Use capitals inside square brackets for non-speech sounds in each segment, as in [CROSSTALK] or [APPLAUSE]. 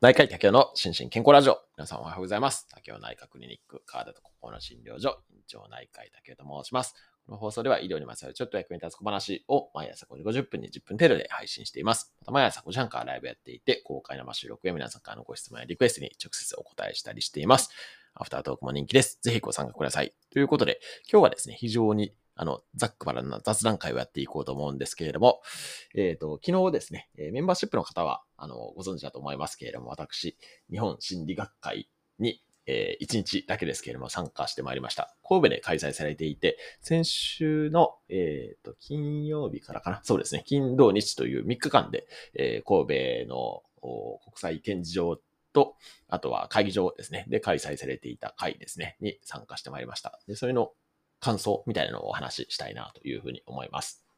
内科医竹雄の心身健康ラジオ。皆さんおはようございます。竹雄内科クリニック、川田と心の診療所、院長内科医竹雄と申します。この放送では医療にまつわるちょっと役に立つ小話を毎朝5時50分に10分程度で配信しています。また毎朝5時半からライブやっていて、公開生収録や皆さんからのご質問やリクエストに直接お答えしたりしています。アフタートークも人気です。ぜひご参加ください。ということで、今日はですね、非常にあの、ざっくばらんな雑談会をやっていこうと思うんですけれども、えっ、と、昨日ですね、メンバーシップの方は、あの、ご存知だと思いますけれども、私、日本心理学会に、えー1日だけですけれども参加してまいりました。神戸で開催されていて、先週の、えっ、と、金曜日からかな？そうですね、金土日という3日間で、えー神戸の国際展示場と、あとは会議場ですね、で開催されていた会ですね、に参加してまいりました。で、それの感想みたいなのをお話ししたいなというふうに思います。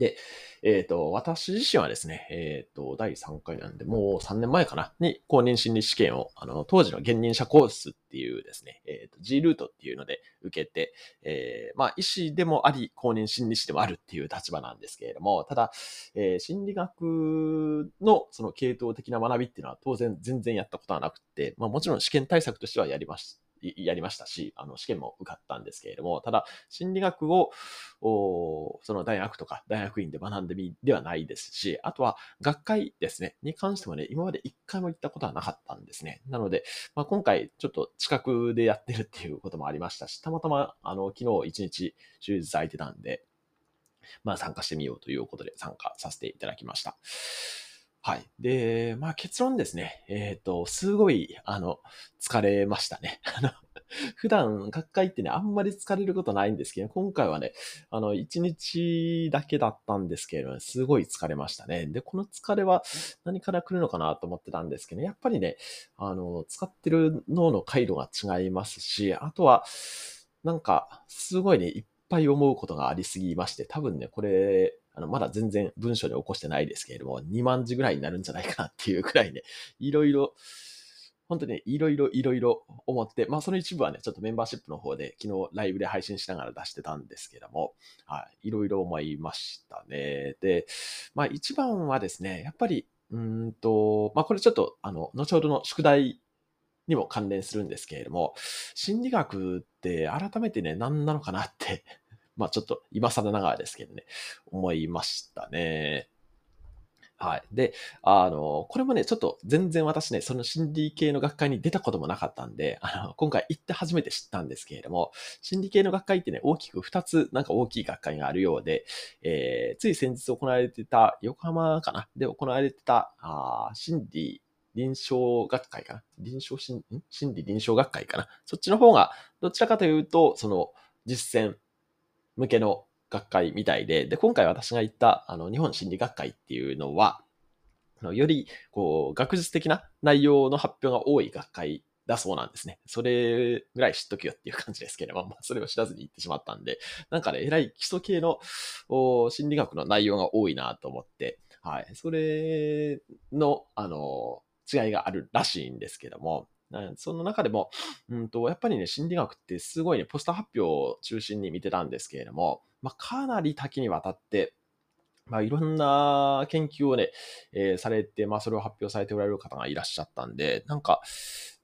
で、えっ、と、私自身はですね、えっ、と、第3回なんで、もう3年前かな、に公認心理試験を、あの、当時の現任者コースっていうですね、えっ、と、G ルートっていうので受けて、えーまあ、医師でもあり、公認心理師でもあるっていう立場なんですけれども、ただ、えー心理学のその系統的な学びっていうのは当然全然やったことはなくて、まあ、もちろん試験対策としてはやりました。やりましたし、あの、試験も受かったんですけれども、ただ、心理学を、おその大学とか大学院で学んでみではないですし、あとは学会ですね、に関してもね、今まで一回も行ったことはなかったんですね。なので、まあ、今回ちょっと近くでやってるっていうこともありましたし、たまたま、あの、昨日一日終日空いてたんで、まあ参加してみようということで参加させていただきました。はい。で、まあ結論ですね。えっ、と、すごい、あの、疲れましたね。[LAUGHS] あの、普段学会ってね、あんまり疲れることないんですけど、今回はね、あの、一日だけだったんですけれども、すごい疲れましたね。で、この疲れは何から来るのかなと思ってたんですけど、やっぱりね、あの、使ってる脳の回路が違いますし、あとは、なんか、すごいね、いっぱい思うことがありすぎまして、多分ね、これ、あの、まだ全然文章で起こしてないですけれども、2万字ぐらいになるんじゃないかなっていうくらいね、いろいろ、本当にね、いろいろいろいろ思って、まあその一部はね、ちょっとメンバーシップの方で昨日ライブで配信しながら出してたんですけども、はい、いろいろ思いましたね。で、まあ一番はですね、やっぱり、うんと、まあこれちょっと、あの、後ほどの宿題にも関連するんですけれども、心理学って改めてね、何なのかなって、まあちょっと今更ながらですけどね、思いましたね。はい。で、あの、これもね、ちょっと全然私ね、その心理系の学会に出たこともなかったんで、あの、今回行って初めて知ったんですけれども、心理系の学会ってね、大きく2つなんか大きい学会があるようで、えー、つい先日行われてた、横浜かな？で行われてた、あ心理臨床学会かな？臨床心、心理臨床学会かな？そっちの方が、どちらかというと、その、実践向けの学会みたいで、で、今回私が行った、あの、日本心理学会っていうのは、より、こう、学術的な内容の発表が多い学会だそうなんですね。それぐらい知っときよっていう感じですけれども、まあ、それを知らずに行ってしまったんで、なんかね、えらい基礎系の心理学の内容が多いなと思って、はい。それの、あの、違いがあるらしいんですけども、その中でも、[SNIFFS] うんと、やっぱりね、心理学ってすごいね、ポスター発表を中心に見てたんですけれども、まあ、かなり多岐にわたって、まあ、いろんな研究をね、えーされて、まあ、それを発表されておられる方がいらっしゃったんで、なんか、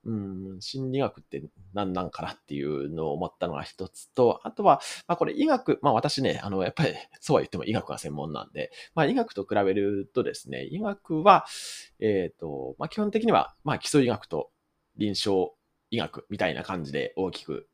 うん、心理学って何なんかなっていうのを思ったのが一つと、あとは、まあこれ医学、まあ私ね、あの、やっぱりそうは言っても医学が専門なんで、まあ医学と比べるとですね、医学は、えっ、と、まあ基本的には、まあ基礎医学と臨床医学みたいな感じで大きく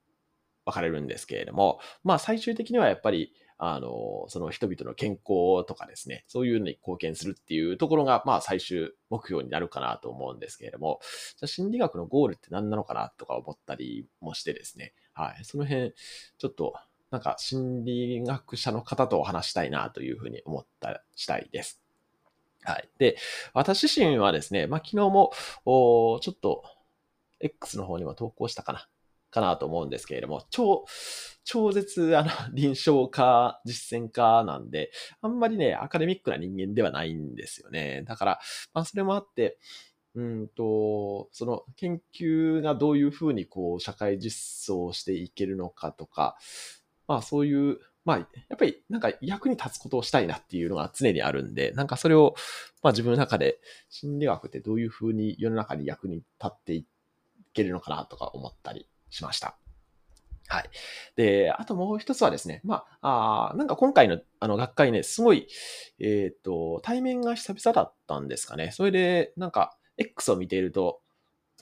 分かれるんですけれども、まあ最終的にはやっぱり、あの、その人々の健康とかですね、そういうのに貢献するっていうところが、まあ最終目標になるかなと思うんですけれども、じゃあ心理学のゴールって何なのかなとか思ったりもしてですね、はい、その辺、ちょっと、なんか心理学者の方とお話したいなというふうに思った次第です。はい。で、私自身はですね、まあ昨日も、おちょっと、X の方にも投稿したかなかなと思うんですけれども、超、超絶、あの、臨床家、実践家なんで、あんまりね、アカデミックな人間ではないんですよね。だから、まあ、それもあって、うんと、その研究がどういうふうにこう、社会実装していけるのかとか、まあそういうまあ、やっぱりなんか役に立つことをしたいなっていうのが常にあるんで、なんかそれを、まあ自分の中で心理学ってどういうふうに世の中に役に立っていけるのかなとか思ったりしました。はい。で、あともう一つはですね、まあ、あなんか今回のあの学会ね、すごい、えっ、ー、と、対面が久々だったんですかね。それで、なんか、X を見ていると、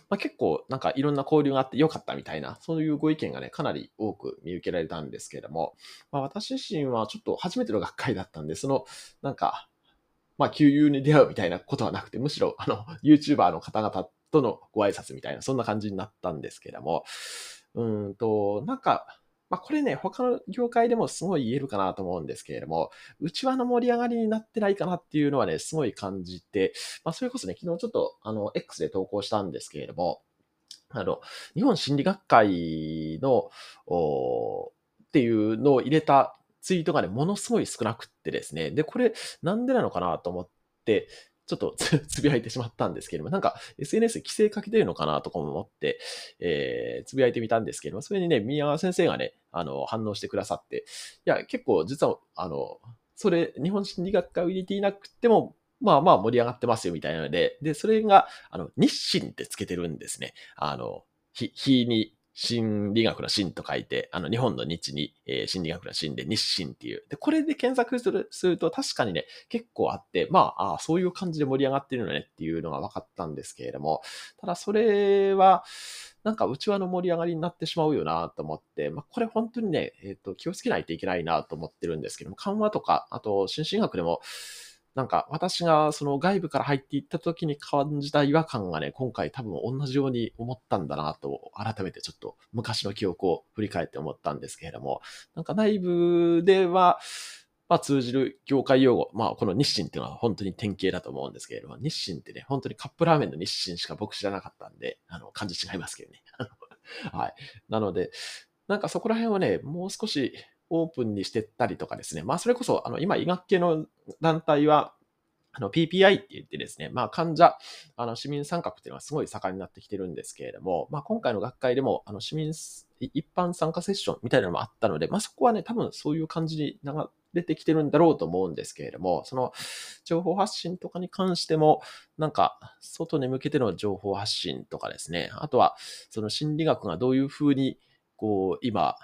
まあ、結構なんかいろんな交流があってよかったみたいな、そういうご意見がね、かなり多く見受けられたんですけれども、まあ、私自身はちょっと初めての学会だったんで、その、なんか、まあ、旧友に出会うみたいなことはなくて、むしろ、あの、YouTuber の方々とのご挨拶みたいな、そんな感じになったんですけれども、うんと、なんか、まあ、これね、他の業界でもすごい言えるかなと思うんですけれども、内輪の盛り上がりになってないかなっていうのはね、すごい感じて、まあ、それこそね、昨日ちょっと、あの、X で投稿したんですけれども、あの、日本心理学会の、おっていうのを入れたツイートがね、ものすごい少なくってですね。で、これ、なんでなのかなと思って、ちょっと [LAUGHS] つぶやいてしまったんですけれども、なんか SNS 規制かけてるのかなとかも思って、えー、つぶやいてみたんですけれども、それにね、宮川先生がね、あの、反応してくださって、いや、結構実は、あの、それ、日本心理学科を入れていなくても、まあまあ盛り上がってますよみたいなので、で、それが、あの、日清ってつけてるんですね。あの、日、日に心理学の心と書いて、あの、日本の日に、えー、心理学の心で日清っていう。で、これで検索するすると確かにね、結構あって、まあ、あそういう感じで盛り上がってるのねっていうのが分かったんですけれども、ただそれは、なんか内輪の盛り上がりになってしまうよなと思って、まあ、これ本当にね、えっ、ー、と、気をつけないといけないなと思ってるんですけども、緩和とか、あと、心身学でも、なんか私がその外部から入っていった時に感じた違和感がね、今回多分同じように思ったんだなと、改めてちょっと昔の記憶を振り返って思ったんですけれども、なんか内部では、まあ通じる業界用語、まあこの日清っていうのは本当に典型だと思うんですけれども、日清ってね、本当にカップラーメンの日清しか僕知らなかったんで、あの、感じ違いますけどね。[LAUGHS] はい。なので、なんかそこら辺はね、もう少しオープンにしてったりとかですね。まあ、それこそ、あの、今、医学系の団体は、あの、PPI って言ってですね、まあ、患者、あの、市民参画っていうのはすごい盛んになってきてるんですけれども、まあ、今回の学会でも、あの、市民、一般参加セッションみたいなのもあったので、まあ、そこはね、多分そういう感じに流れてきてるんだろうと思うんですけれども、その、情報発信とかに関しても、なんか、外に向けての情報発信とかですね、あとは、その心理学がどういうふうに、こう、今、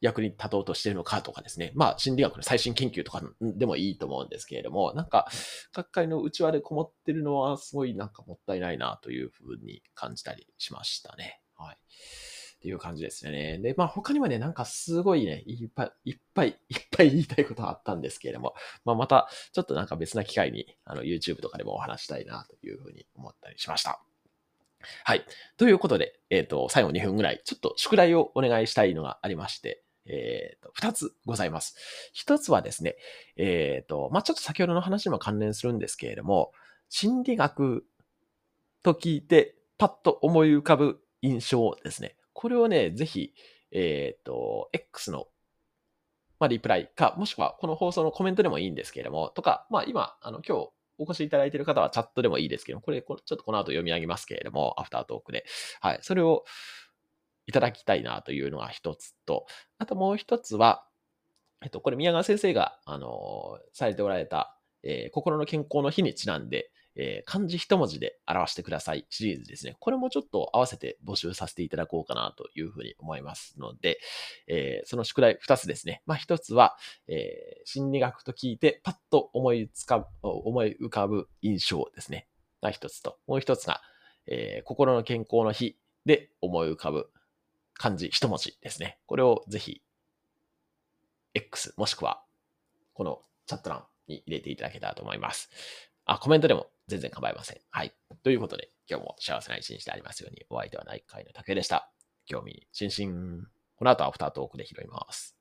役に立とうとしてるのかとかですね。まあ、心理学の最新研究とかでもいいと思うんですけれども、なんか、学会の内輪でこもってるのはすごいなんかもったいないなというふうに感じたりしましたね。はい。っていう感じですね。で、まあ他にもね、なんかすごいね、いっぱい、いっぱい、いっぱい言いたいことはあったんですけれども、まあまたちょっとなんか別な機会に、あの YouTube とかでもお話したいなというふうに思ったりしました。はい。ということで、えっ、ー、と、最後2分ぐらい、ちょっと宿題をお願いしたいのがありまして、えっ、ー、と、二つございます。一つはですね、えっ、ー、と、まあ、ちょっと先ほどの話にも関連するんですけれども、心理学と聞いて、パッと思い浮かぶ印象ですね。これをね、ぜひ、えっ、ー、と、X の、まあ、リプライか、もしくはこの放送のコメントでもいいんですけれども、とか、まあ、今、あの、今日、お越しいただいている方はチャットでもいいですけど、これ、ちょっとこの後読み上げますけれども、アフタートークで。はい。それを、いただきたいなというのが一つと、あともう一つは、えっと、これ宮川先生が、あのされておられた、えー、心の健康の日にちなんで、えー、漢字一文字で表してくださいシリーズですね。これもちょっと合わせて募集させていただこうかなというふうに思いますので、えー、その宿題二つですね。まあ一つは、えー、心理学と聞いてパッと思いつか思い浮かぶ印象ですね。が一つと、もう一つが、え、心の健康の日で思い浮かぶ漢字一文字ですね。これをぜひ、X もしくは、このチャット欄に入れていただけたらと思います。あ、コメントでも全然構いません。はい。ということで、今日も幸せな一日でありますように、お相手は内科医の竹でした。興味津々。この後アフタートークで拾います。